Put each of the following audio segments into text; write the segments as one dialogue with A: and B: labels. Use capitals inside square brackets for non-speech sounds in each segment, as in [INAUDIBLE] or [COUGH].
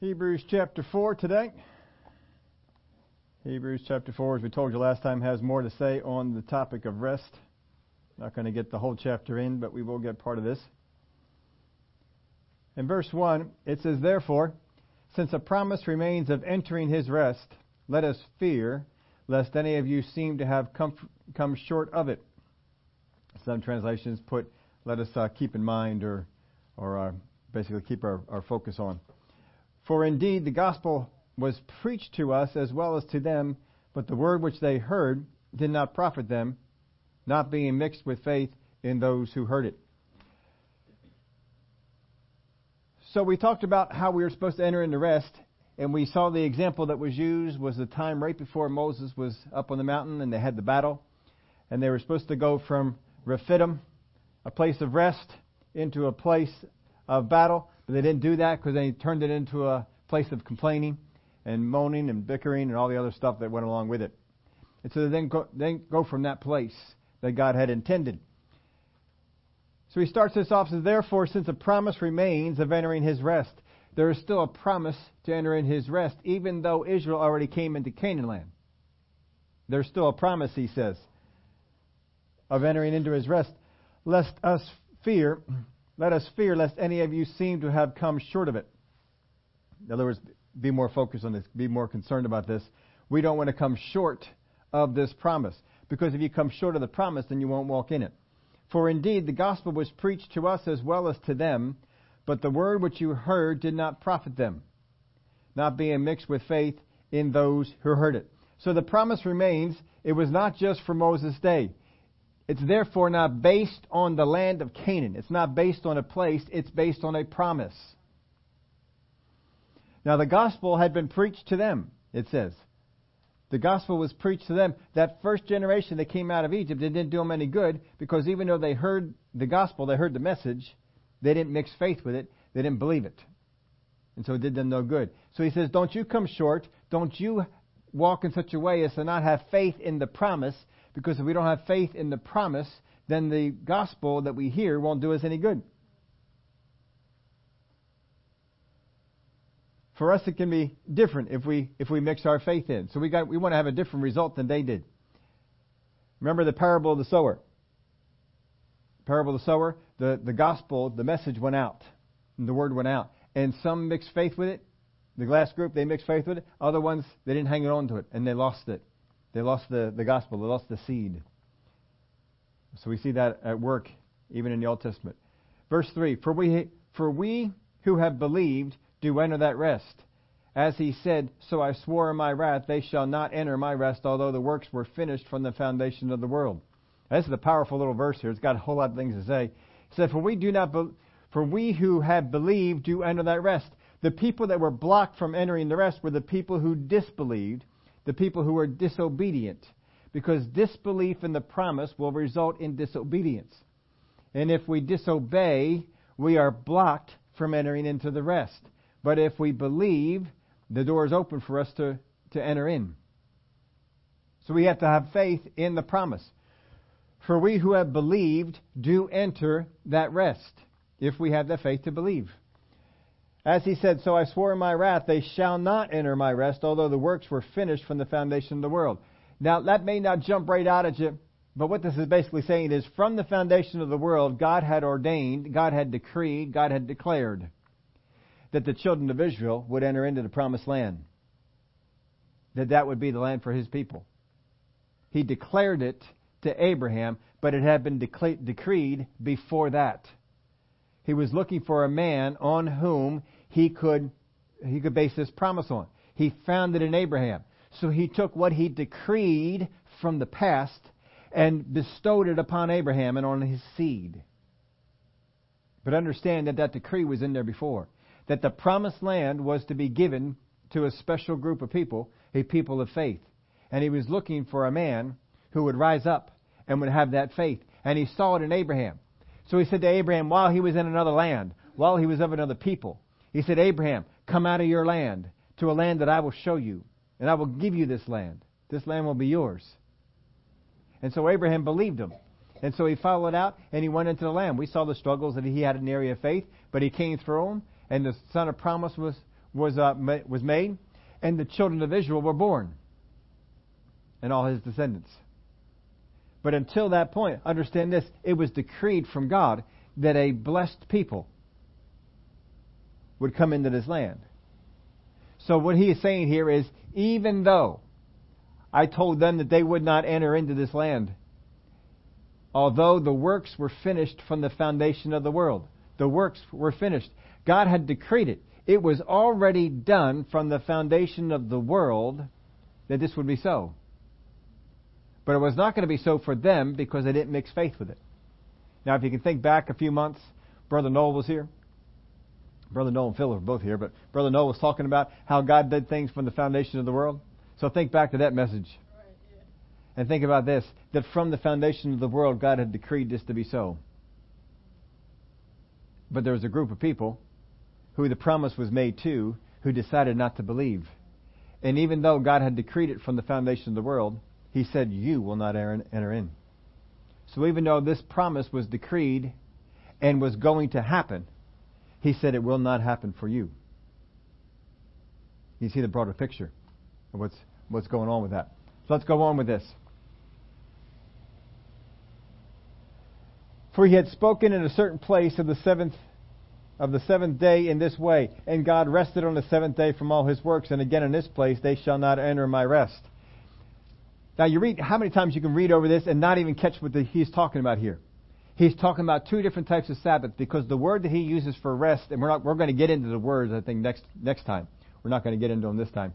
A: Hebrews chapter 4 today. Hebrews chapter 4, as we told you last time, has more to say on the topic of rest. Not going to get the whole chapter in, but we will get part of this. In verse 1, it says, Therefore, since a promise remains of entering his rest, let us fear lest any of you seem to have come, come short of it. Some translations put, let us uh, keep in mind or, or uh, basically keep our, our focus on. For indeed the gospel was preached to us as well as to them, but the word which they heard did not profit them, not being mixed with faith in those who heard it. So we talked about how we were supposed to enter into rest, and we saw the example that was used was the time right before Moses was up on the mountain and they had the battle, and they were supposed to go from Rephidim, a place of rest, into a place of battle, but they didn't do that because they turned it into a place of complaining and moaning and bickering and all the other stuff that went along with it. And so they then go, go from that place that God had intended. So he starts this off, says, Therefore, since a promise remains of entering his rest, there is still a promise to enter in his rest, even though Israel already came into Canaan land. There's still a promise, he says, of entering into his rest, lest us fear, let us fear lest any of you seem to have come short of it. In other words, be more focused on this, be more concerned about this. We don't want to come short of this promise. Because if you come short of the promise, then you won't walk in it. For indeed, the gospel was preached to us as well as to them, but the word which you heard did not profit them, not being mixed with faith in those who heard it. So the promise remains, it was not just for Moses' day. It's therefore not based on the land of Canaan. It's not based on a place, it's based on a promise. Now the gospel had been preached to them, it says. The gospel was preached to them. That first generation that came out of Egypt, it didn't do them any good because even though they heard the gospel, they heard the message, they didn't mix faith with it. They didn't believe it. And so it did them no good. So he says, don't you come short. Don't you walk in such a way as to not have faith in the promise because if we don't have faith in the promise, then the gospel that we hear won't do us any good. For us, it can be different if we if we mix our faith in. So we got we want to have a different result than they did. Remember the parable of the sower. Parable of the sower. The the gospel, the message went out, the word went out, and some mixed faith with it. The glass group they mixed faith with it. Other ones they didn't hang on to it and they lost it. They lost the the gospel. They lost the seed. So we see that at work even in the Old Testament. Verse three: For we for we who have believed do enter that rest. As he said, So I swore in my wrath, they shall not enter my rest, although the works were finished from the foundation of the world. This is a powerful little verse here. It's got a whole lot of things to say. He said, For we do not, be- for we who have believed do enter that rest. The people that were blocked from entering the rest were the people who disbelieved, the people who are disobedient, because disbelief in the promise will result in disobedience. And if we disobey, we are blocked from entering into the rest. But if we believe, the door is open for us to, to enter in. So we have to have faith in the promise. For we who have believed do enter that rest, if we have the faith to believe. As he said, So I swore in my wrath, they shall not enter my rest, although the works were finished from the foundation of the world. Now, that may not jump right out at you, but what this is basically saying is from the foundation of the world, God had ordained, God had decreed, God had declared that the children of Israel would enter into the promised land. That that would be the land for his people. He declared it to Abraham, but it had been decreed before that. He was looking for a man on whom he could he could base this promise on. He found it in Abraham. So he took what he decreed from the past and bestowed it upon Abraham and on his seed. But understand that that decree was in there before that the promised land was to be given to a special group of people, a people of faith. And he was looking for a man who would rise up and would have that faith. And he saw it in Abraham. So he said to Abraham, while he was in another land, while he was of another people, he said, Abraham, come out of your land to a land that I will show you, and I will give you this land. This land will be yours. And so Abraham believed him. And so he followed out and he went into the land. We saw the struggles that he had in the area of faith, but he came through them, and the son of promise was was, uh, was made, and the children of Israel were born, and all his descendants. But until that point, understand this, it was decreed from God that a blessed people would come into this land. So what he is saying here is, even though I told them that they would not enter into this land, although the works were finished from the foundation of the world, the works were finished. God had decreed it. It was already done from the foundation of the world that this would be so. But it was not going to be so for them because they didn't mix faith with it. Now, if you can think back a few months, Brother Noel was here. Brother Noel and Phil are both here, but Brother Noel was talking about how God did things from the foundation of the world. So think back to that message. And think about this that from the foundation of the world, God had decreed this to be so. But there was a group of people who the promise was made to who decided not to believe. And even though God had decreed it from the foundation of the world, He said, You will not enter in. So even though this promise was decreed and was going to happen, He said it will not happen for you. You see the broader picture of what's, what's going on with that. So let's go on with this. For he had spoken in a certain place of the seventh of the seventh day in this way, and God rested on the seventh day from all his works, and again in this place they shall not enter my rest. Now you read how many times you can read over this and not even catch what the, he's talking about here. He's talking about two different types of Sabbath because the word that he uses for rest, and we're not we're going to get into the words I think next next time. We're not going to get into them this time.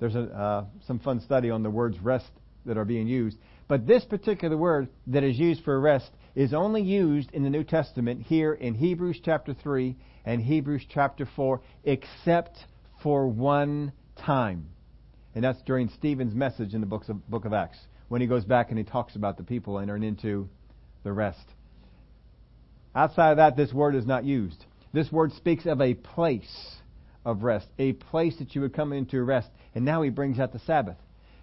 A: There's a, uh, some fun study on the words rest that are being used. But this particular word that is used for rest is only used in the New Testament here in Hebrews chapter 3 and Hebrews chapter 4, except for one time. And that's during Stephen's message in the books of, book of Acts, when he goes back and he talks about the people entering into the rest. Outside of that, this word is not used. This word speaks of a place of rest, a place that you would come into rest. And now he brings out the Sabbath.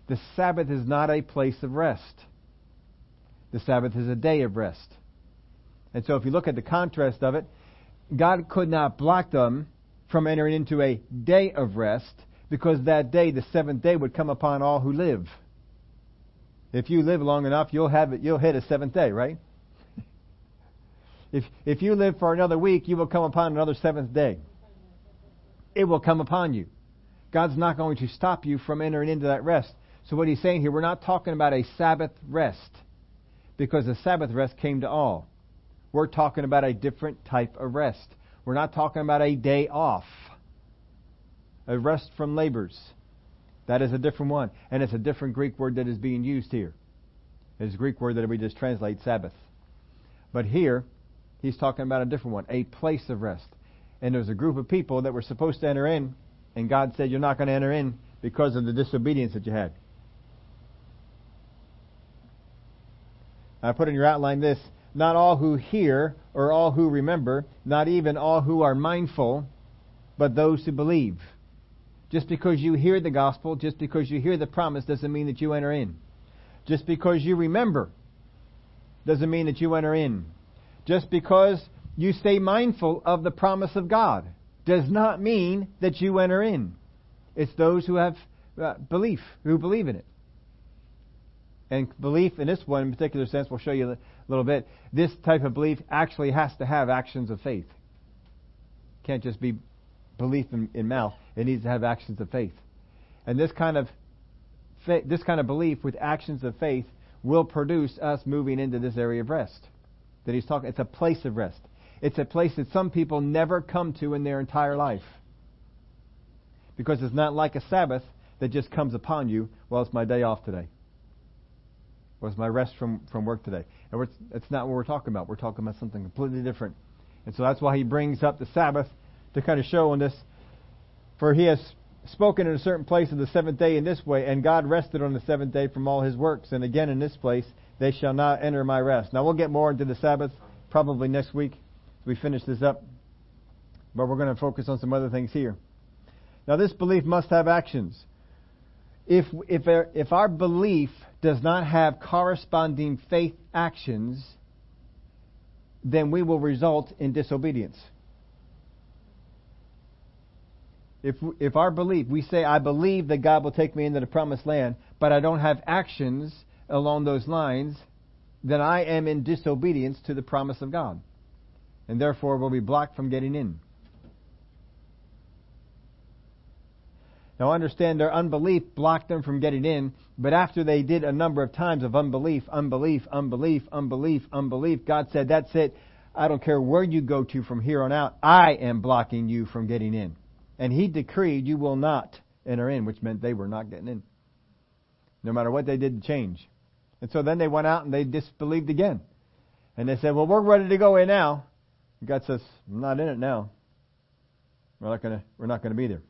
A: The Sabbath is not a place of rest. The Sabbath is a day of rest. And so if you look at the contrast of it, God could not block them from entering into a day of rest because that day, the seventh day, would come upon all who live. If you live long enough, you'll have it, you'll hit a seventh day, right? If if you live for another week, you will come upon another seventh day. It will come upon you. God's not going to stop you from entering into that rest. So what he's saying here, we're not talking about a Sabbath rest because the Sabbath rest came to all. We're talking about a different type of rest. We're not talking about a day off, a rest from labors. That is a different one. And it's a different Greek word that is being used here. It's a Greek word that we just translate Sabbath. But here, he's talking about a different one, a place of rest. And there's a group of people that were supposed to enter in, and God said, You're not going to enter in because of the disobedience that you had. I put in your outline this not all who hear or all who remember, not even all who are mindful, but those who believe. Just because you hear the gospel, just because you hear the promise, doesn't mean that you enter in. Just because you remember doesn't mean that you enter in. Just because you stay mindful of the promise of God does not mean that you enter in. It's those who have uh, belief, who believe in it. And belief in this one in particular sense, we'll show you a little bit. This type of belief actually has to have actions of faith. It can't just be belief in, in mouth. It needs to have actions of faith. And this kind of this kind of belief with actions of faith will produce us moving into this area of rest. That he's talking. It's a place of rest. It's a place that some people never come to in their entire life. Because it's not like a Sabbath that just comes upon you. Well, it's my day off today was my rest from, from work today. And that's not what we're talking about. We're talking about something completely different. And so that's why he brings up the Sabbath to kind of show on this. For he has spoken in a certain place of the seventh day in this way, and God rested on the seventh day from all his works. And again in this place, they shall not enter my rest. Now we'll get more into the Sabbath probably next week as we finish this up. But we're going to focus on some other things here. Now this belief must have actions. If, if, if our belief does not have corresponding faith actions, then we will result in disobedience. if, if our belief, we say, I believe that God will take me into the promised land, but I don't have actions along those lines, then I am in disobedience to the promise of God. And therefore will be blocked from getting in. Now understand their unbelief blocked them from getting in, but after they did a number of times of unbelief, unbelief, unbelief, unbelief, unbelief, God said, that's it. I don't care where you go to from here on out. I am blocking you from getting in. And He decreed you will not enter in, which meant they were not getting in. No matter what they did to change. And so then they went out and they disbelieved again. And they said, well, we're ready to go in now. God says, I'm not in it now. We're not gonna, we're not gonna be there.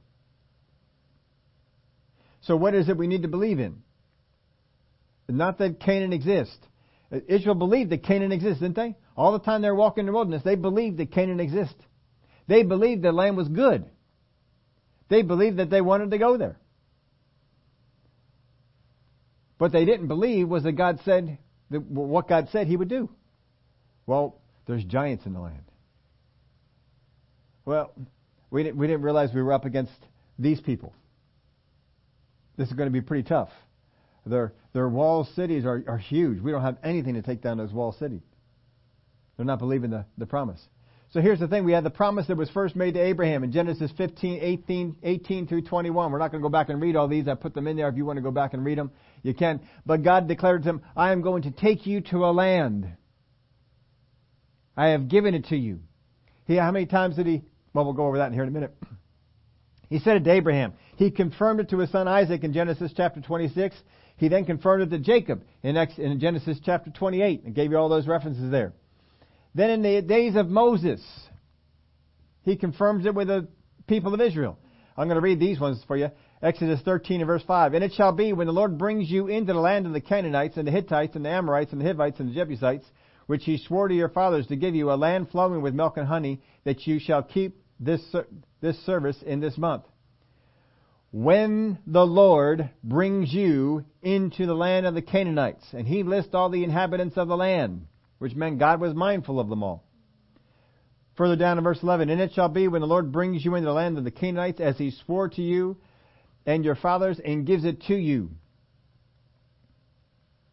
A: So what is it we need to believe in? Not that Canaan exists. Israel believed that Canaan exists, didn't they? All the time they were walking in the wilderness, they believed that Canaan exists. They believed the land was good. They believed that they wanted to go there. What they didn't believe was that God said that what God said He would do. Well, there's giants in the land. Well, we didn't, we didn't realize we were up against these people. This is going to be pretty tough. Their, their wall cities are, are huge. We don't have anything to take down those wall cities. They're not believing the, the promise. So here's the thing. We have the promise that was first made to Abraham in Genesis 15, 18, 18 through 21. We're not going to go back and read all these. I put them in there. If you want to go back and read them, you can. But God declared to him, I am going to take you to a land. I have given it to you. He, how many times did he, well, we'll go over that in here in a minute. He said it to Abraham. He confirmed it to his son Isaac in Genesis chapter 26. He then confirmed it to Jacob in, in Genesis chapter 28 and gave you all those references there. Then in the days of Moses, he confirms it with the people of Israel. I'm going to read these ones for you. Exodus 13 and verse 5. And it shall be when the Lord brings you into the land of the Canaanites and the Hittites and the Amorites and the Hivites and the Jebusites, which he swore to your fathers to give you, a land flowing with milk and honey, that you shall keep this, this service in this month. When the Lord brings you into the land of the Canaanites, and he lists all the inhabitants of the land which meant God was mindful of them all. Further down in verse 11, And it shall be when the Lord brings you into the land of the Canaanites, as he swore to you and your fathers, and gives it to you.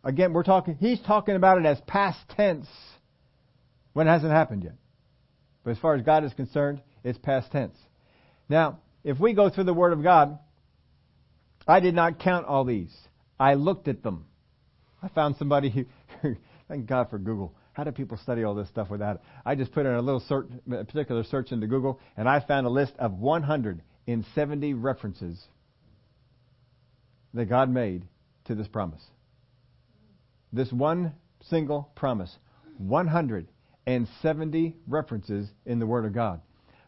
A: Again, we're talking, he's talking about it as past tense when it hasn't happened yet. But as far as God is concerned, it's past tense. Now, if we go through the Word of God, I did not count all these. I looked at them. I found somebody who [LAUGHS] Thank God for Google. How do people study all this stuff without it? I just put in a little search, a particular search into Google, and I found a list of 170 references that God made to this promise. This one single promise. 170 references in the Word of God.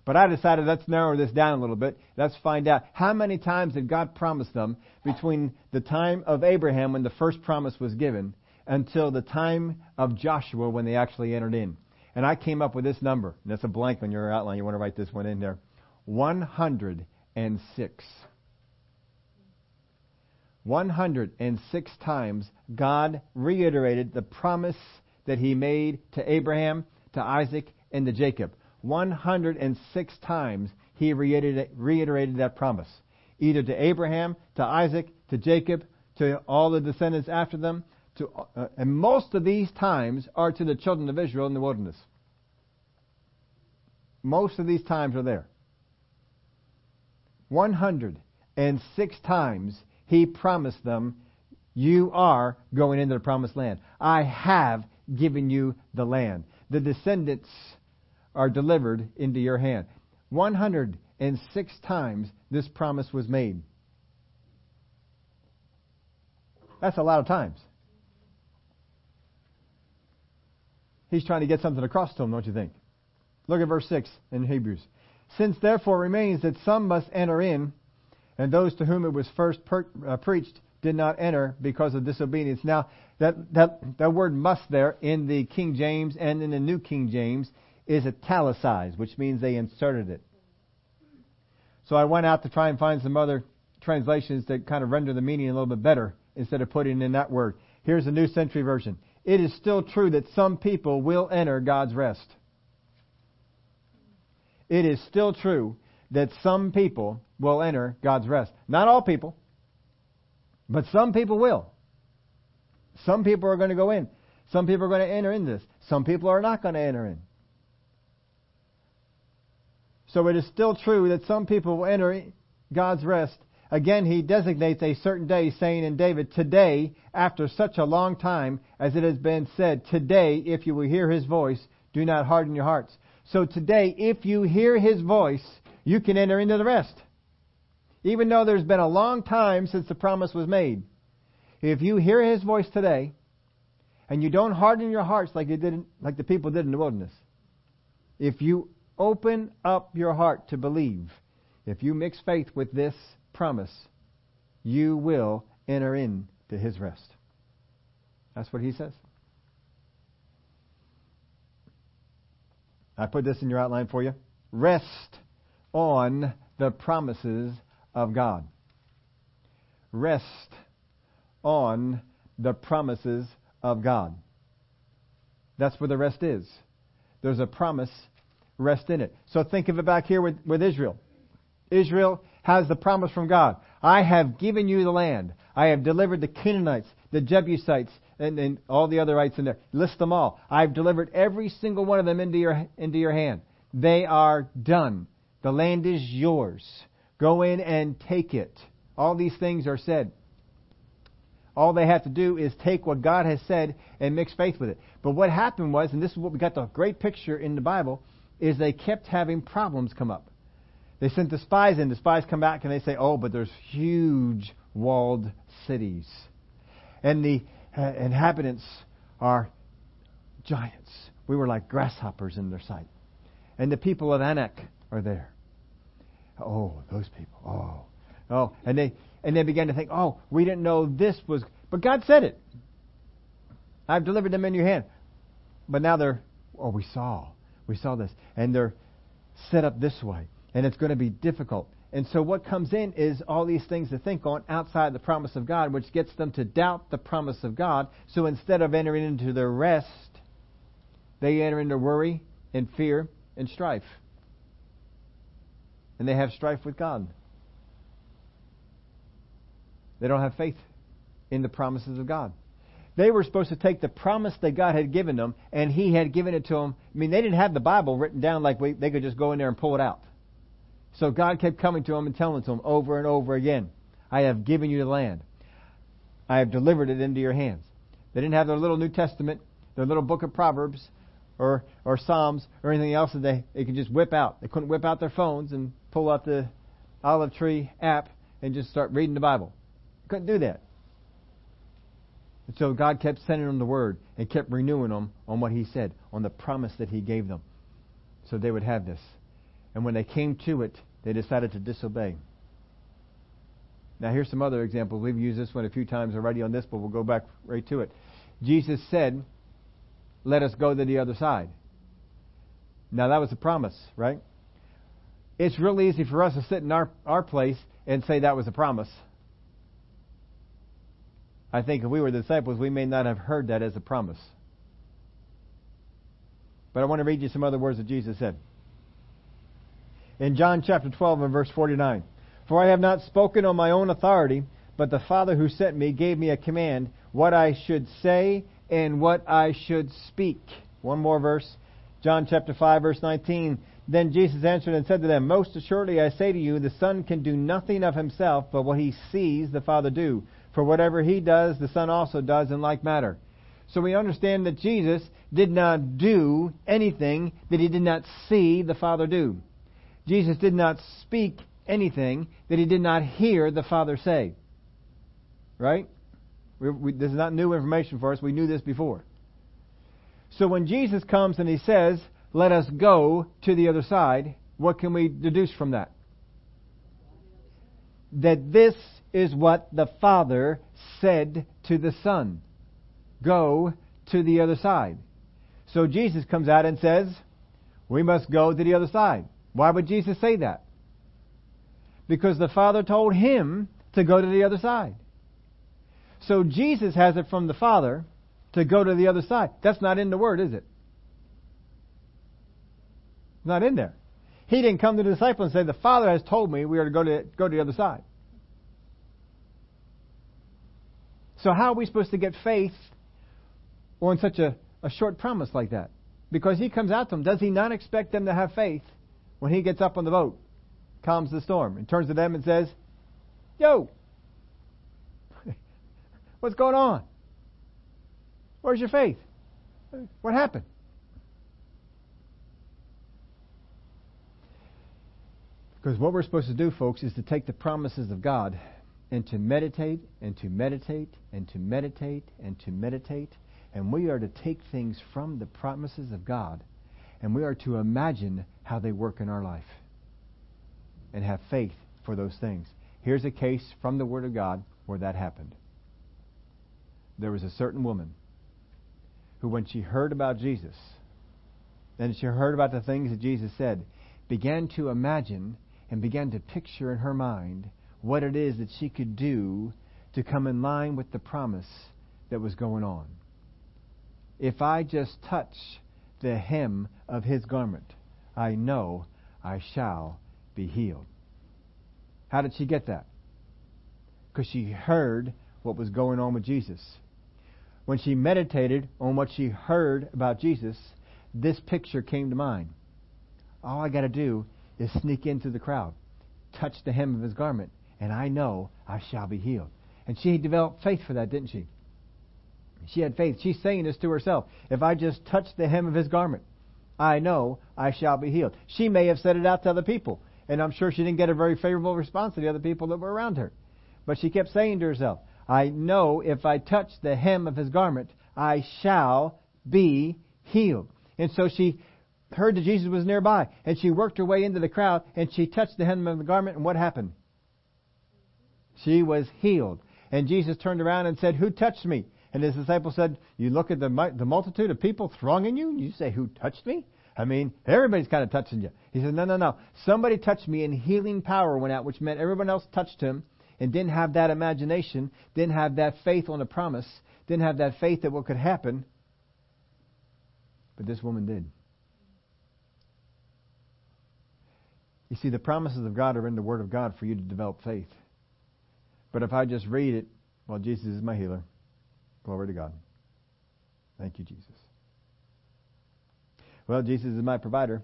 A: But I decided let's narrow this down a little bit. Let's find out how many times did God promise them between the time of Abraham when the first promise was given until the time of Joshua when they actually entered in. And I came up with this number. And that's a blank on your outline. You want to write this one in there. 106. 106 times God reiterated the promise that He made to Abraham, to Isaac, and to Jacob. 106 times He reiterated that promise. Either to Abraham, to Isaac, to Jacob, to all the descendants after them, to, uh, and most of these times are to the children of Israel in the wilderness. Most of these times are there. 106 times he promised them, You are going into the promised land. I have given you the land. The descendants are delivered into your hand. 106 times this promise was made. That's a lot of times. He's trying to get something across to them, don't you think? Look at verse 6 in Hebrews. Since therefore remains that some must enter in, and those to whom it was first per, uh, preached did not enter because of disobedience. Now, that, that, that word must there in the King James and in the New King James is italicized, which means they inserted it. So I went out to try and find some other translations that kind of render the meaning a little bit better instead of putting in that word. Here's the New Century Version it is still true that some people will enter God's rest. It is still true that some people will enter God's rest. Not all people, but some people will. Some people are going to go in. Some people are going to enter in this. Some people are not going to enter in. So it is still true that some people will enter God's rest. Again, he designates a certain day, saying in David, Today, after such a long time, as it has been said, Today, if you will hear his voice, do not harden your hearts. So today, if you hear his voice, you can enter into the rest. Even though there's been a long time since the promise was made. If you hear his voice today, and you don't harden your hearts like you did, like the people did in the wilderness, if you open up your heart to believe, if you mix faith with this promise, you will enter into his rest. That's what he says. I put this in your outline for you. Rest on the promises of God. Rest on the promises of God. That's where the rest is. There's a promise, rest in it. So think of it back here with, with Israel. Israel has the promise from God. I have given you the land. I have delivered the Canaanites, the Jebusites, and, and all the other rights in there. List them all. I've delivered every single one of them into your, into your hand. They are done. The land is yours. Go in and take it. All these things are said. All they have to do is take what God has said and mix faith with it. But what happened was, and this is what we got the great picture in the Bible, is they kept having problems come up. They sent the spies in. The spies come back and they say, "Oh, but there's huge walled cities, and the uh, inhabitants are giants. We were like grasshoppers in their sight, and the people of Anak are there. Oh, those people. Oh, oh, and they and they began to think, oh, we didn't know this was, but God said it. I've delivered them in your hand. But now they're, oh, we saw. We saw this. And they're set up this way. And it's going to be difficult. And so what comes in is all these things to think on outside the promise of God, which gets them to doubt the promise of God. So instead of entering into their rest, they enter into worry and fear and strife. And they have strife with God. They don't have faith in the promises of God. They were supposed to take the promise that God had given them, and He had given it to them. I mean, they didn't have the Bible written down like we, they could just go in there and pull it out. So God kept coming to them and telling to them over and over again, I have given you the land. I have delivered it into your hands. They didn't have their little New Testament, their little book of Proverbs, or, or Psalms, or anything else that they, they could just whip out. They couldn't whip out their phones and pull out the Olive Tree app and just start reading the Bible. Couldn't do that. And so God kept sending them the word and kept renewing them on what He said, on the promise that He gave them. So they would have this. And when they came to it, they decided to disobey. Now, here's some other examples. We've used this one a few times already on this, but we'll go back right to it. Jesus said, Let us go to the other side. Now, that was a promise, right? It's real easy for us to sit in our, our place and say that was a promise. I think if we were disciples, we may not have heard that as a promise. But I want to read you some other words that Jesus said. In John chapter 12 and verse 49, For I have not spoken on my own authority, but the Father who sent me gave me a command, what I should say and what I should speak. One more verse. John chapter 5 verse 19. Then Jesus answered and said to them, Most assuredly I say to you, the Son can do nothing of himself, but what he sees the Father do. For whatever he does, the Son also does in like manner. So we understand that Jesus did not do anything that he did not see the Father do. Jesus did not speak anything that he did not hear the Father say. Right? We, we, this is not new information for us. We knew this before. So when Jesus comes and he says, Let us go to the other side, what can we deduce from that? That this is what the Father said to the Son Go to the other side. So Jesus comes out and says, We must go to the other side. Why would Jesus say that? Because the Father told him to go to the other side. So Jesus has it from the Father to go to the other side. That's not in the Word, is it? Not in there. He didn't come to the disciple and say, The Father has told me we are to go to go to the other side. So how are we supposed to get faith on such a, a short promise like that? Because he comes out to them, does he not expect them to have faith when he gets up on the boat, calms the storm, and turns to them and says, Yo, [LAUGHS] what's going on? Where's your faith? What happened? Because what we're supposed to do, folks, is to take the promises of God and to meditate and to meditate and to meditate and to meditate. And we are to take things from the promises of God and we are to imagine how they work in our life and have faith for those things. Here's a case from the Word of God where that happened. There was a certain woman who, when she heard about Jesus, and she heard about the things that Jesus said, began to imagine and began to picture in her mind what it is that she could do to come in line with the promise that was going on. If I just touch the hem of his garment, I know I shall be healed. How did she get that? Because she heard what was going on with Jesus. When she meditated on what she heard about Jesus, this picture came to mind. All I got to do is sneak into the crowd, touch the hem of his garment, and I know I shall be healed. And she developed faith for that, didn't she? She had faith. She's saying this to herself. If I just touch the hem of his garment, I know I shall be healed. She may have said it out to other people, and I'm sure she didn't get a very favorable response to the other people that were around her. But she kept saying to herself, I know if I touch the hem of his garment, I shall be healed. And so she heard that Jesus was nearby, and she worked her way into the crowd, and she touched the hem of the garment, and what happened? She was healed. And Jesus turned around and said, Who touched me? And his disciples said, You look at the, the multitude of people thronging you, and you say, Who touched me? I mean, everybody's kind of touching you. He said, No, no, no. Somebody touched me, and healing power went out, which meant everyone else touched him and didn't have that imagination, didn't have that faith on the promise, didn't have that faith that what could happen. But this woman did. You see, the promises of God are in the Word of God for you to develop faith. But if I just read it, well, Jesus is my healer. Glory to God. Thank you, Jesus. Well, Jesus is my provider.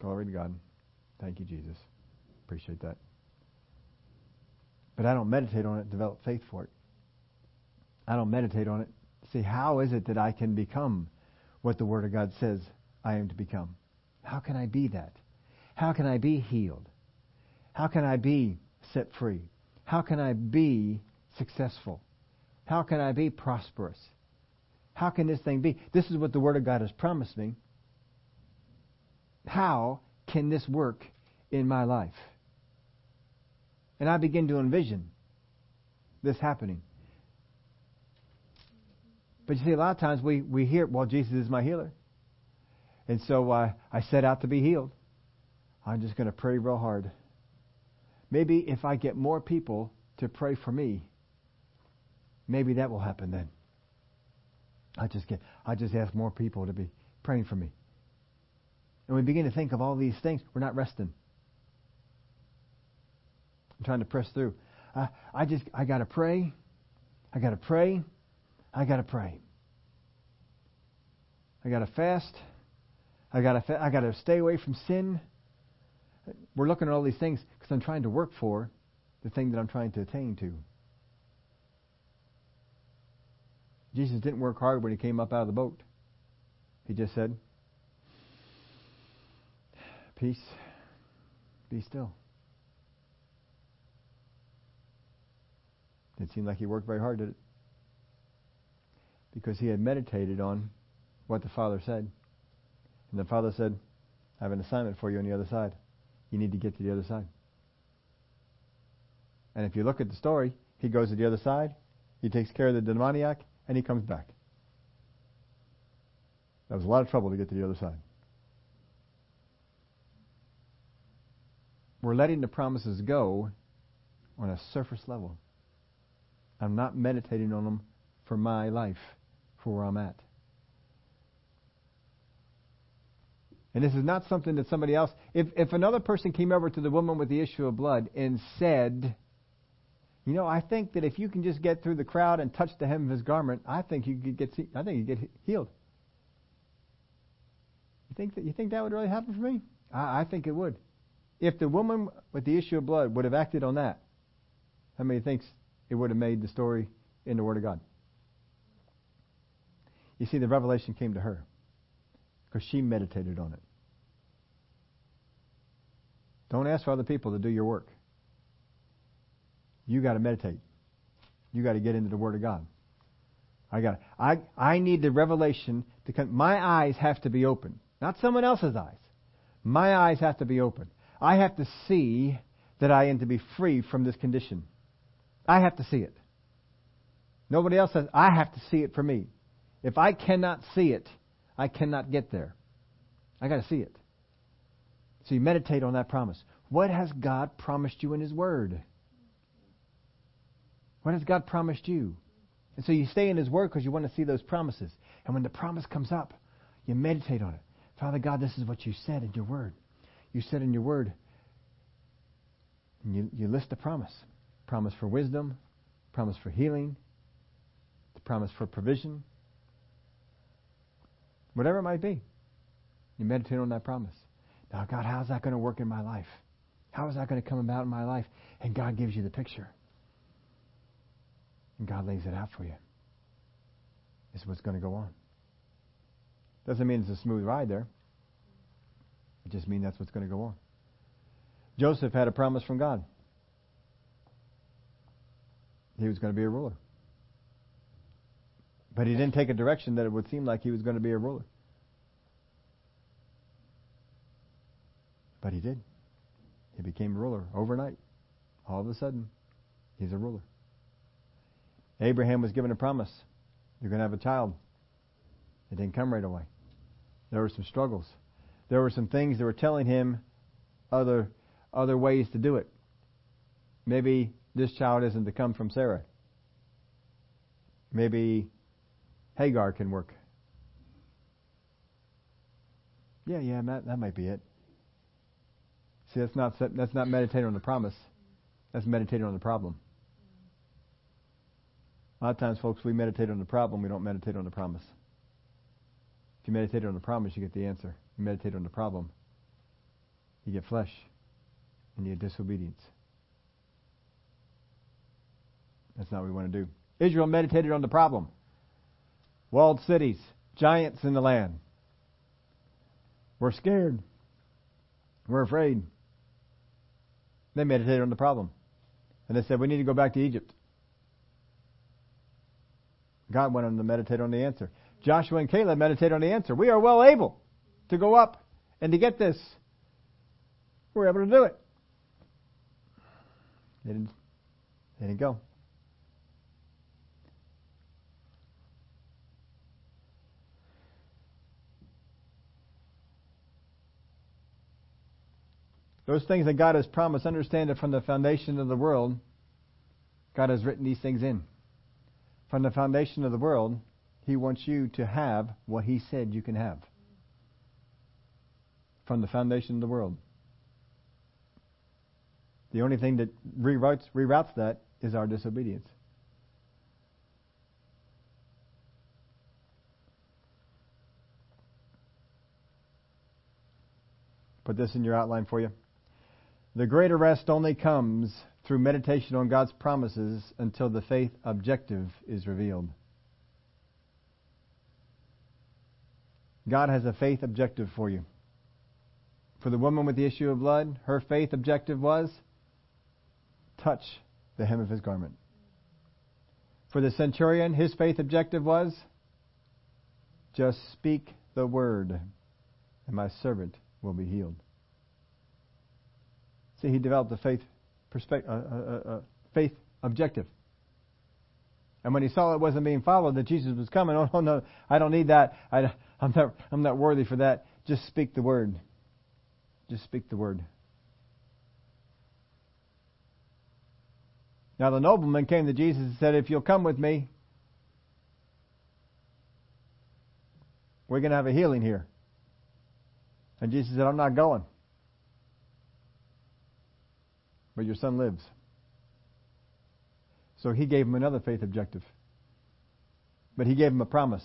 A: Glory to God. Thank you, Jesus. Appreciate that. But I don't meditate on it, develop faith for it. I don't meditate on it. See, how is it that I can become what the Word of God says I am to become? How can I be that? How can I be healed? How can I be set free? How can I be successful? How can I be prosperous? How can this thing be? This is what the Word of God has promised me. How can this work in my life? And I begin to envision this happening. But you see, a lot of times we, we hear, well, Jesus is my healer. And so uh, I set out to be healed. I'm just going to pray real hard. Maybe if I get more people to pray for me, maybe that will happen then. I just get I just ask more people to be praying for me. And we begin to think of all these things. We're not resting. I'm trying to press through. I, I just I gotta pray. I gotta pray. I gotta pray. I gotta fast. I gotta fa- I gotta stay away from sin. We're looking at all these things because I'm trying to work for the thing that I'm trying to attain to. Jesus didn't work hard when he came up out of the boat. He just said, Peace, be still. It seemed like he worked very hard, did it? Because he had meditated on what the Father said. And the Father said, I have an assignment for you on the other side you need to get to the other side. And if you look at the story, he goes to the other side, he takes care of the demoniac, and he comes back. That was a lot of trouble to get to the other side. We're letting the promises go on a surface level. I'm not meditating on them for my life, for where I'm at. And this is not something that somebody else, if, if another person came over to the woman with the issue of blood and said, you know, I think that if you can just get through the crowd and touch the hem of his garment, I think you could get, I think you get healed. You think that, you think that would really happen for me? I, I think it would. If the woman with the issue of blood would have acted on that, how many thinks it would have made the story in the Word of God? You see, the revelation came to her because she meditated on it. Don't ask for other people to do your work. You got to meditate. You got to get into the Word of God. I got. I I need the revelation to come. My eyes have to be open, not someone else's eyes. My eyes have to be open. I have to see that I am to be free from this condition. I have to see it. Nobody else says. I have to see it for me. If I cannot see it, I cannot get there. I got to see it. So you meditate on that promise. What has God promised you in His Word? What has God promised you? And so you stay in His Word because you want to see those promises. And when the promise comes up, you meditate on it. Father God, this is what you said in your Word. You said in your Word, and you, you list the promise promise for wisdom, promise for healing, the promise for provision, whatever it might be. You meditate on that promise. Now, God, how's that going to work in my life? How is that going to come about in my life? And God gives you the picture. And God lays it out for you. This is what's going to go on. Doesn't mean it's a smooth ride there. It just means that's what's going to go on. Joseph had a promise from God. He was going to be a ruler. But he didn't take a direction that it would seem like he was going to be a ruler. But he did. He became a ruler overnight. All of a sudden, he's a ruler. Abraham was given a promise. You're going to have a child. It didn't come right away. There were some struggles. There were some things that were telling him other other ways to do it. Maybe this child isn't to come from Sarah. Maybe Hagar can work. Yeah, yeah, that, that might be it. See, that's not that's not meditating on the promise. That's meditating on the problem. A lot of times, folks, we meditate on the problem. We don't meditate on the promise. If you meditate on the promise, you get the answer. You meditate on the problem, you get flesh, and you get disobedience. That's not what we want to do. Israel meditated on the problem. Walled cities, giants in the land. We're scared. We're afraid. They meditated on the problem. And they said, we need to go back to Egypt. God wanted on to meditate on the answer. Joshua and Caleb meditated on the answer. We are well able to go up and to get this. We're able to do it. They didn't, they didn't go. Those things that God has promised, understand that from the foundation of the world, God has written these things in. From the foundation of the world, He wants you to have what He said you can have. From the foundation of the world. The only thing that reroutes, reroutes that is our disobedience. Put this in your outline for you. The greater rest only comes through meditation on God's promises until the faith objective is revealed. God has a faith objective for you. For the woman with the issue of blood, her faith objective was touch the hem of his garment. For the centurion, his faith objective was just speak the word, and my servant will be healed. See, he developed a faith perspective, uh, uh, uh, faith objective. And when he saw it wasn't being followed, that Jesus was coming, [LAUGHS] oh, no, I don't need that. I, I'm not, I'm not worthy for that. Just speak the word. Just speak the word. Now the nobleman came to Jesus and said, If you'll come with me, we're going to have a healing here. And Jesus said, I'm not going. But your son lives. So he gave him another faith objective. But he gave him a promise.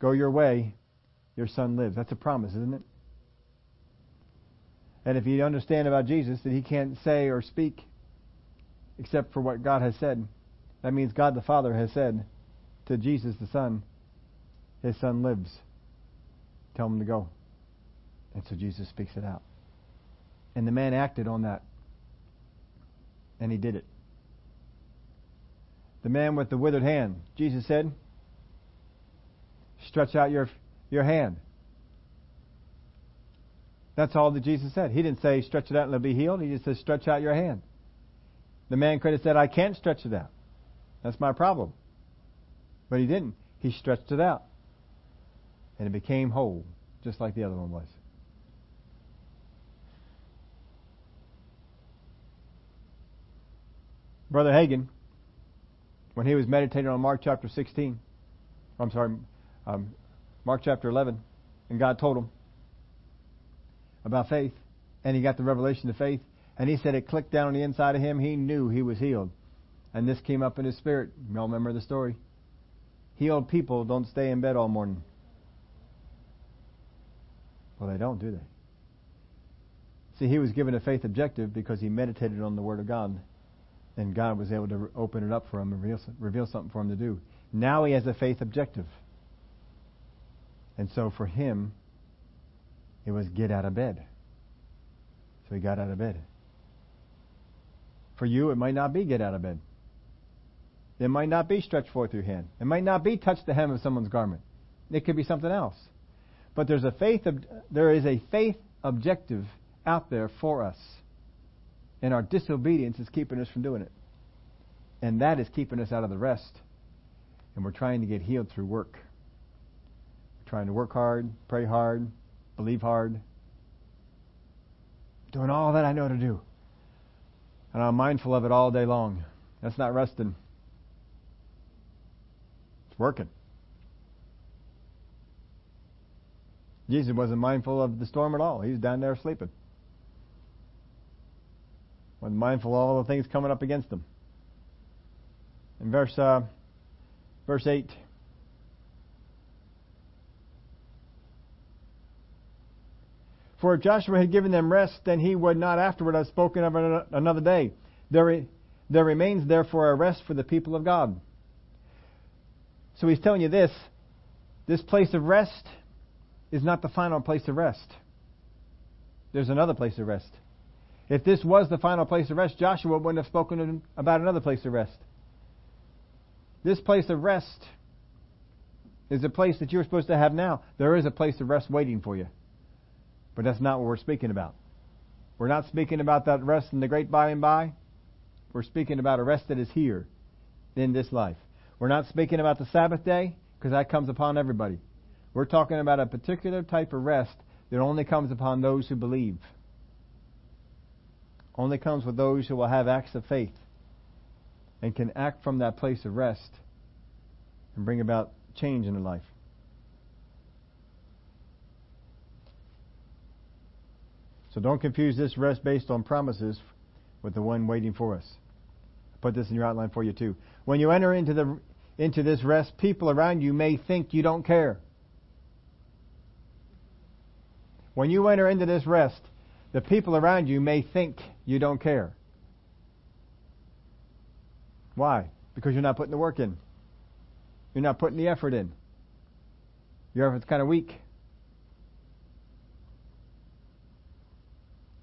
A: Go your way, your son lives. That's a promise, isn't it? And if you understand about Jesus that he can't say or speak except for what God has said, that means God the Father has said to Jesus the Son, his son lives. Tell him to go. And so Jesus speaks it out. And the man acted on that. And he did it. The man with the withered hand, Jesus said, stretch out your, your hand. That's all that Jesus said. He didn't say stretch it out and it'll be healed. He just said stretch out your hand. The man could have said, I can't stretch it out. That's my problem. But he didn't. He stretched it out. And it became whole, just like the other one was. Brother Hagin, when he was meditating on Mark chapter 16, I'm sorry, um, Mark chapter 11, and God told him about faith, and he got the revelation of faith, and he said it clicked down on the inside of him. He knew he was healed. And this came up in his spirit. Y'all remember the story? Healed people don't stay in bed all morning. Well, they don't, do they? See, he was given a faith objective because he meditated on the Word of God and God was able to open it up for him and reveal, reveal something for him to do. Now he has a faith objective. And so for him, it was get out of bed. So he got out of bed. For you, it might not be get out of bed. It might not be stretch forth your hand. It might not be touch the hem of someone's garment. It could be something else. But there's a faith, there is a faith objective out there for us. And our disobedience is keeping us from doing it. And that is keeping us out of the rest. And we're trying to get healed through work. We're trying to work hard, pray hard, believe hard. Doing all that I know to do. And I'm mindful of it all day long. That's not resting. It's working. Jesus wasn't mindful of the storm at all. He was down there sleeping was mindful of all the things coming up against them. In verse uh, verse eight. For if Joshua had given them rest, then he would not afterward have spoken of another day. There, there remains therefore a rest for the people of God. So he's telling you this this place of rest is not the final place of rest. There's another place of rest. If this was the final place of rest, Joshua wouldn't have spoken about another place of rest. This place of rest is a place that you're supposed to have now. There is a place of rest waiting for you. But that's not what we're speaking about. We're not speaking about that rest in the great by and by. We're speaking about a rest that is here in this life. We're not speaking about the Sabbath day because that comes upon everybody. We're talking about a particular type of rest that only comes upon those who believe only comes with those who will have acts of faith and can act from that place of rest and bring about change in their life. So don't confuse this rest based on promises with the one waiting for us. I put this in your outline for you too. When you enter into the into this rest, people around you may think you don't care. When you enter into this rest, the people around you may think you don't care. Why? Because you're not putting the work in. You're not putting the effort in. Your effort's kind of weak.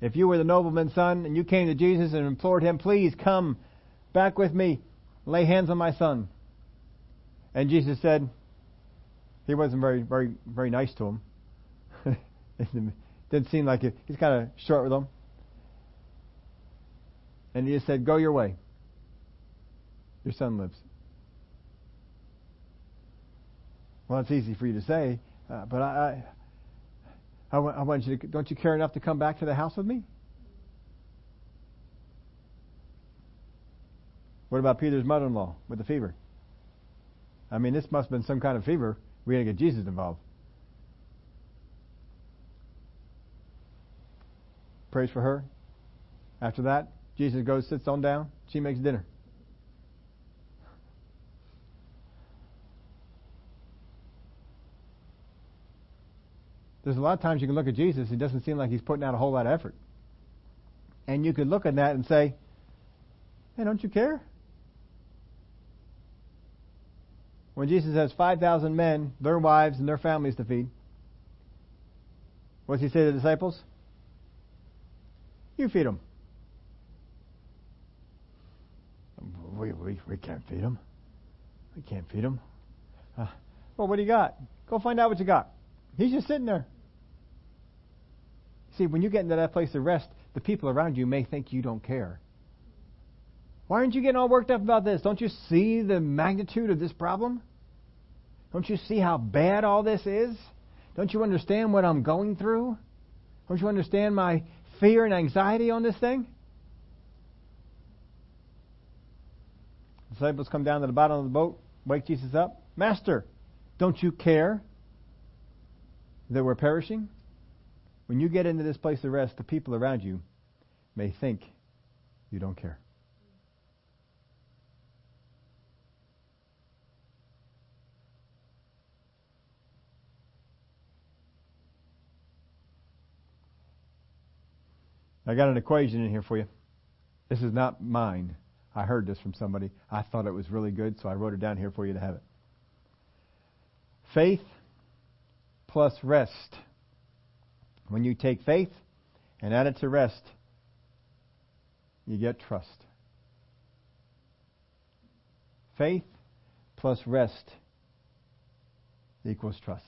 A: If you were the nobleman's son and you came to Jesus and implored him, please come back with me, lay hands on my son. And Jesus said, he wasn't very, very, very nice to him. [LAUGHS] Didn't seem like it. He's kind of short with them. And he just said, Go your way. Your son lives. Well, it's easy for you to say, uh, but I, I, I, I want you to, don't you care enough to come back to the house with me? What about Peter's mother in law with the fever? I mean, this must have been some kind of fever. We got to get Jesus involved. Prays for her. After that, Jesus goes, sits on down. She makes dinner. There's a lot of times you can look at Jesus, he doesn't seem like he's putting out a whole lot of effort. And you could look at that and say, hey, don't you care? When Jesus has 5,000 men, their wives, and their families to feed, what does he say to the disciples? You feed them. We, we, we can't feed them. We can't feed them. Uh, well, what do you got? Go find out what you got. He's just sitting there. See, when you get into that place of rest, the people around you may think you don't care. Why aren't you getting all worked up about this? Don't you see the magnitude of this problem? Don't you see how bad all this is? Don't you understand what I'm going through? Don't you understand my fear and anxiety on this thing? Disciples come down to the bottom of the boat, wake Jesus up. Master, don't you care that we're perishing? When you get into this place of rest, the people around you may think you don't care. I got an equation in here for you. This is not mine. I heard this from somebody. I thought it was really good, so I wrote it down here for you to have it. Faith plus rest when you take faith and add it to rest, you get trust. Faith plus rest equals trust.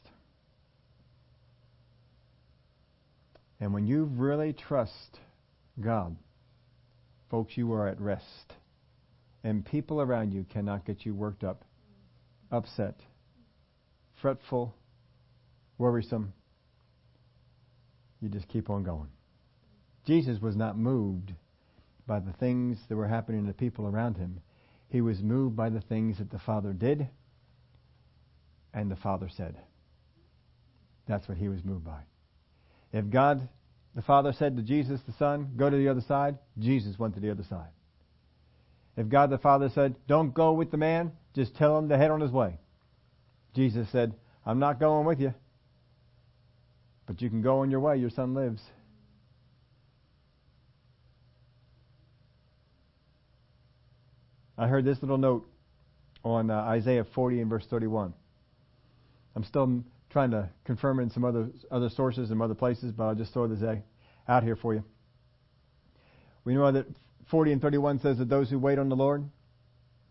A: And when you really trust God, folks, you are at rest. And people around you cannot get you worked up, upset, fretful, worrisome, you just keep on going. Jesus was not moved by the things that were happening to people around him. He was moved by the things that the Father did and the Father said. That's what he was moved by. If God, the Father, said to Jesus, the Son, go to the other side, Jesus went to the other side. If God the Father said, don't go with the man, just tell him to head on his way. Jesus said, I'm not going with you. But you can go on your way. Your son lives. I heard this little note on uh, Isaiah 40 and verse 31. I'm still trying to confirm it in some other other sources and other places, but I'll just throw this out here for you. We know that 40 and 31 says that those who wait on the Lord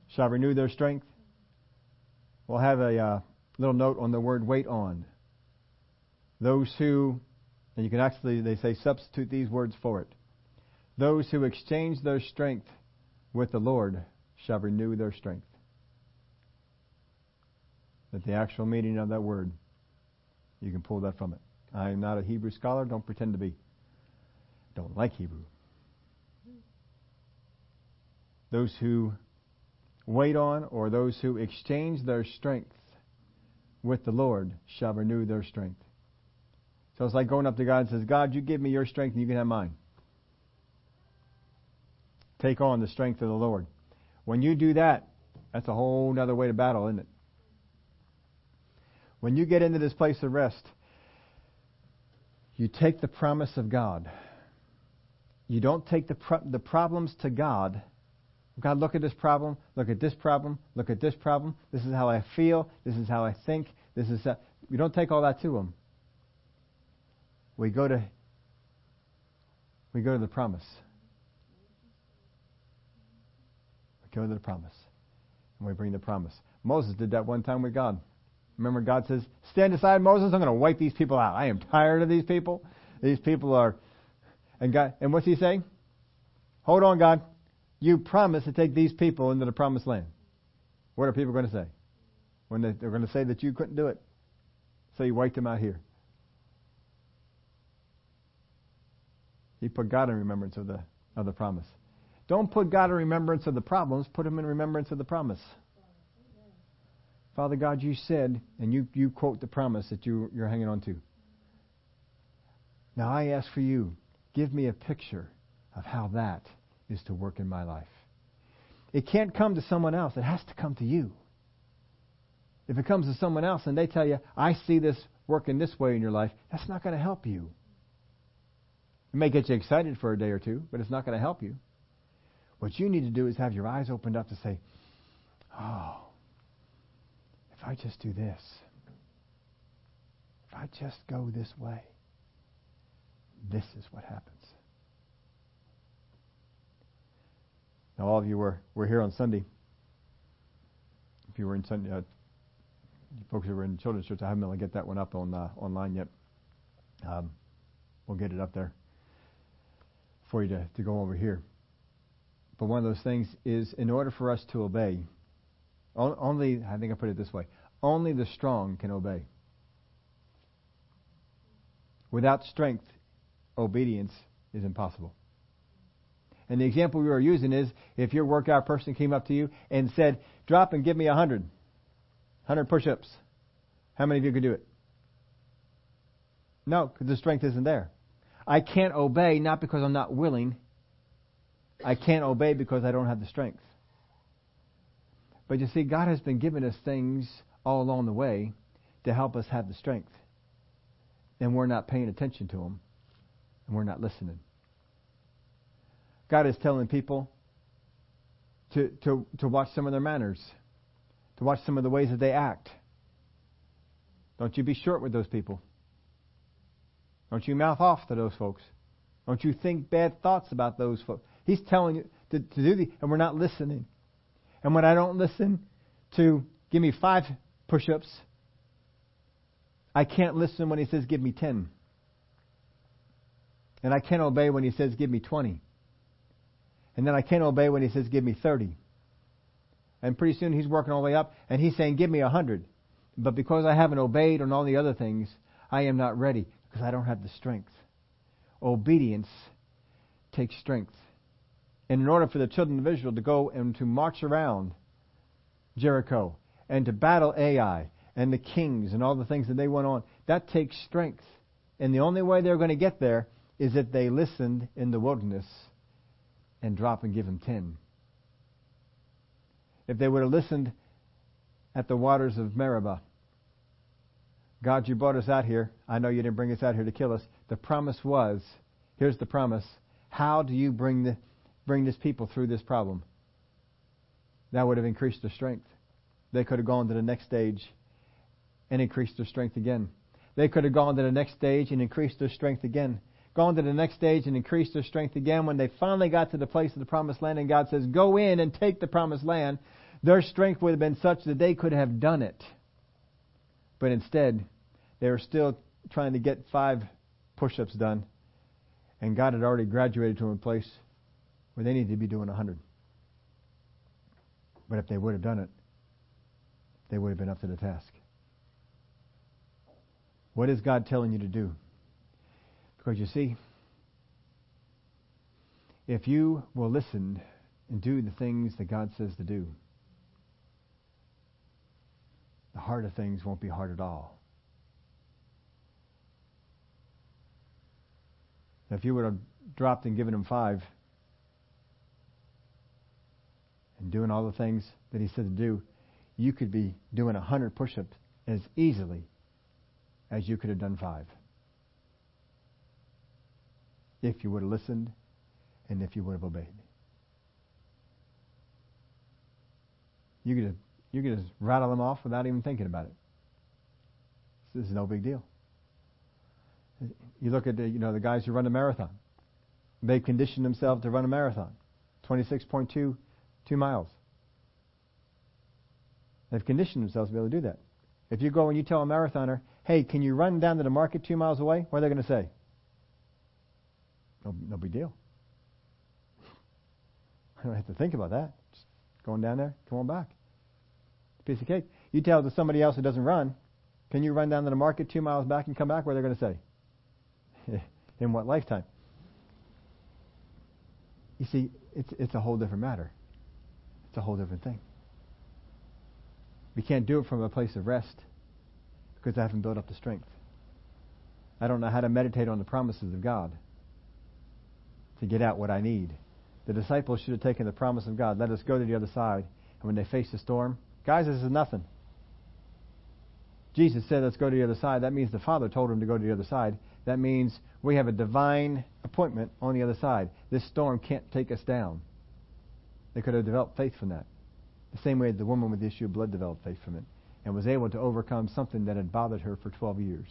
A: shall renew their strength. We'll have a uh, little note on the word wait on. Those who, and you can actually, they say, substitute these words for it. Those who exchange their strength with the Lord shall renew their strength. That the actual meaning of that word, you can pull that from it. I am not a Hebrew scholar, don't pretend to be. Don't like Hebrew. Those who wait on or those who exchange their strength with the Lord shall renew their strength. So it's like going up to God and says, God, you give me your strength and you can have mine. Take on the strength of the Lord. When you do that, that's a whole other way to battle, isn't it? When you get into this place of rest, you take the promise of God. You don't take the pro- the problems to God. God, look at this problem. Look at this problem. Look at this problem. This is how I feel. This is how I think. This is how. You don't take all that to Him we go to we go to the promise. We go to the promise. And we bring the promise. Moses did that one time with God. Remember God says, Stand aside, Moses, I'm going to wipe these people out. I am tired of these people. These people are and God and what's he saying? Hold on, God. You promised to take these people into the promised land. What are people going to say? When they, they're going to say that you couldn't do it. So you wiped them out here. He put God in remembrance of the of the promise. Don't put God in remembrance of the problems, put him in remembrance of the promise. Father God, you said, and you, you quote the promise that you, you're hanging on to. Now I ask for you Give me a picture of how that is to work in my life. It can't come to someone else. It has to come to you. If it comes to someone else and they tell you, I see this working this way in your life, that's not going to help you. It may get you excited for a day or two, but it's not going to help you. What you need to do is have your eyes opened up to say, oh, if I just do this, if I just go this way, this is what happens. Now, all of you were, were here on Sunday. If you were in Sunday, uh, folks who were in children's church, I haven't been able to get that one up on uh, online yet. Um, we'll get it up there for you to, to go over here. But one of those things is in order for us to obey, only, I think I put it this way, only the strong can obey. Without strength, obedience is impossible. And the example we were using is if your workout person came up to you and said, drop and give me a hundred, hundred push-ups. How many of you could do it? No, because the strength isn't there. I can't obey not because I'm not willing. I can't obey because I don't have the strength. But you see, God has been giving us things all along the way to help us have the strength. And we're not paying attention to them. And we're not listening. God is telling people to, to, to watch some of their manners, to watch some of the ways that they act. Don't you be short with those people. Don't you mouth off to those folks. Don't you think bad thoughts about those folks. He's telling you to, to do the, and we're not listening. And when I don't listen to give me five push ups, I can't listen when he says give me ten. And I can't obey when he says give me twenty. And then I can't obey when he says give me thirty. And pretty soon he's working all the way up and he's saying give me a hundred. But because I haven't obeyed on all the other things, I am not ready because I don't have the strength. Obedience takes strength. And in order for the children of Israel to go and to march around Jericho and to battle Ai and the kings and all the things that they went on, that takes strength. And the only way they're going to get there is that they listened in the wilderness and drop and give him ten. If they would have listened at the waters of Meribah, God, you brought us out here. I know you didn't bring us out here to kill us. The promise was, here's the promise. How do you bring the, bring this people through this problem? That would have increased their strength. They could have gone to the next stage and increased their strength again. They could have gone to the next stage and increased their strength again. Gone to the next stage and increased their strength again. When they finally got to the place of the promised land and God says, Go in and take the promised land, their strength would have been such that they could have done it. But instead, they were still trying to get five push ups done, and God had already graduated to a place where they needed to be doing a hundred. But if they would have done it, they would have been up to the task. What is God telling you to do? Because you see, if you will listen and do the things that God says to do, the harder things won't be hard at all. If you would have dropped and given him five and doing all the things that he said to do, you could be doing a hundred push-ups as easily as you could have done five. If you would have listened and if you would have obeyed. You could have, you could just rattle them off without even thinking about it. This is no big deal. You look at the, you know the guys who run a marathon. They condition themselves to run a marathon, 26.2 two miles. They've conditioned themselves to be able to do that. If you go and you tell a marathoner, "Hey, can you run down to the market two miles away?" What are they going to say? No, no big deal. [LAUGHS] I don't have to think about that. Just going down there, come on back. Piece of cake. You tell to somebody else who doesn't run, "Can you run down to the market two miles back and come back?" What are they going to say? [LAUGHS] in what lifetime? You see, it's, it's a whole different matter. It's a whole different thing. We can't do it from a place of rest because I haven't built up the strength. I don't know how to meditate on the promises of God to get out what I need. The disciples should have taken the promise of God. Let us go to the other side. And when they faced the storm, guys, this is nothing. Jesus said, let's go to the other side. That means the Father told him to go to the other side. That means we have a divine appointment on the other side. This storm can't take us down. They could have developed faith from that. The same way the woman with the issue of blood developed faith from it and was able to overcome something that had bothered her for 12 years.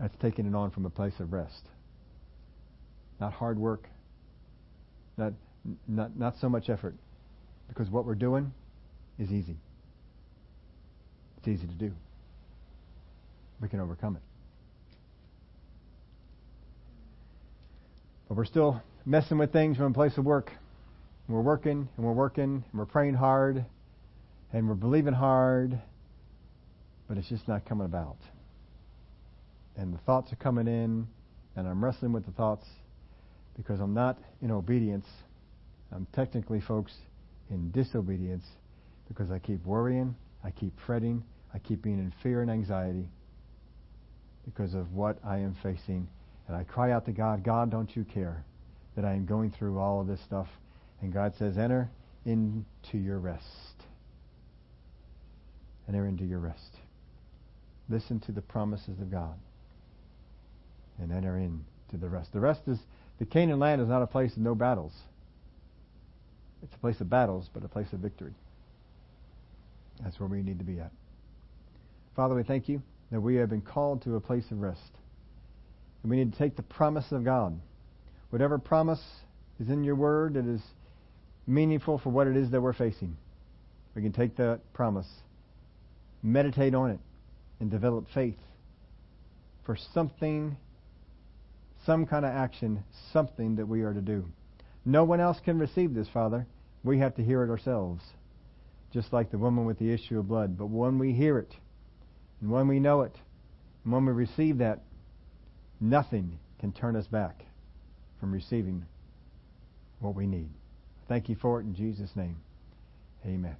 A: That's taking it on from a place of rest. Not hard work, not, not, not so much effort, because what we're doing is easy. It's easy to do. We can overcome it. But we're still messing with things from a place of work. We're working and we're working and we're praying hard and we're believing hard, but it's just not coming about. And the thoughts are coming in, and I'm wrestling with the thoughts because I'm not in obedience. I'm technically, folks, in disobedience because I keep worrying, I keep fretting, I keep being in fear and anxiety because of what I am facing. And I cry out to God, God, don't you care that I am going through all of this stuff? And God says, enter into your rest. Enter into your rest. Listen to the promises of God and enter into the rest. The rest is, the Canaan land is not a place of no battles. It's a place of battles, but a place of victory. That's where we need to be at. Father, we thank you that we have been called to a place of rest. We need to take the promise of God. Whatever promise is in your word that is meaningful for what it is that we're facing, we can take that promise, meditate on it, and develop faith for something, some kind of action, something that we are to do. No one else can receive this, Father. We have to hear it ourselves, just like the woman with the issue of blood. But when we hear it, and when we know it, and when we receive that, nothing can turn us back from receiving what we need. Thank you for it in Jesus' name. Amen.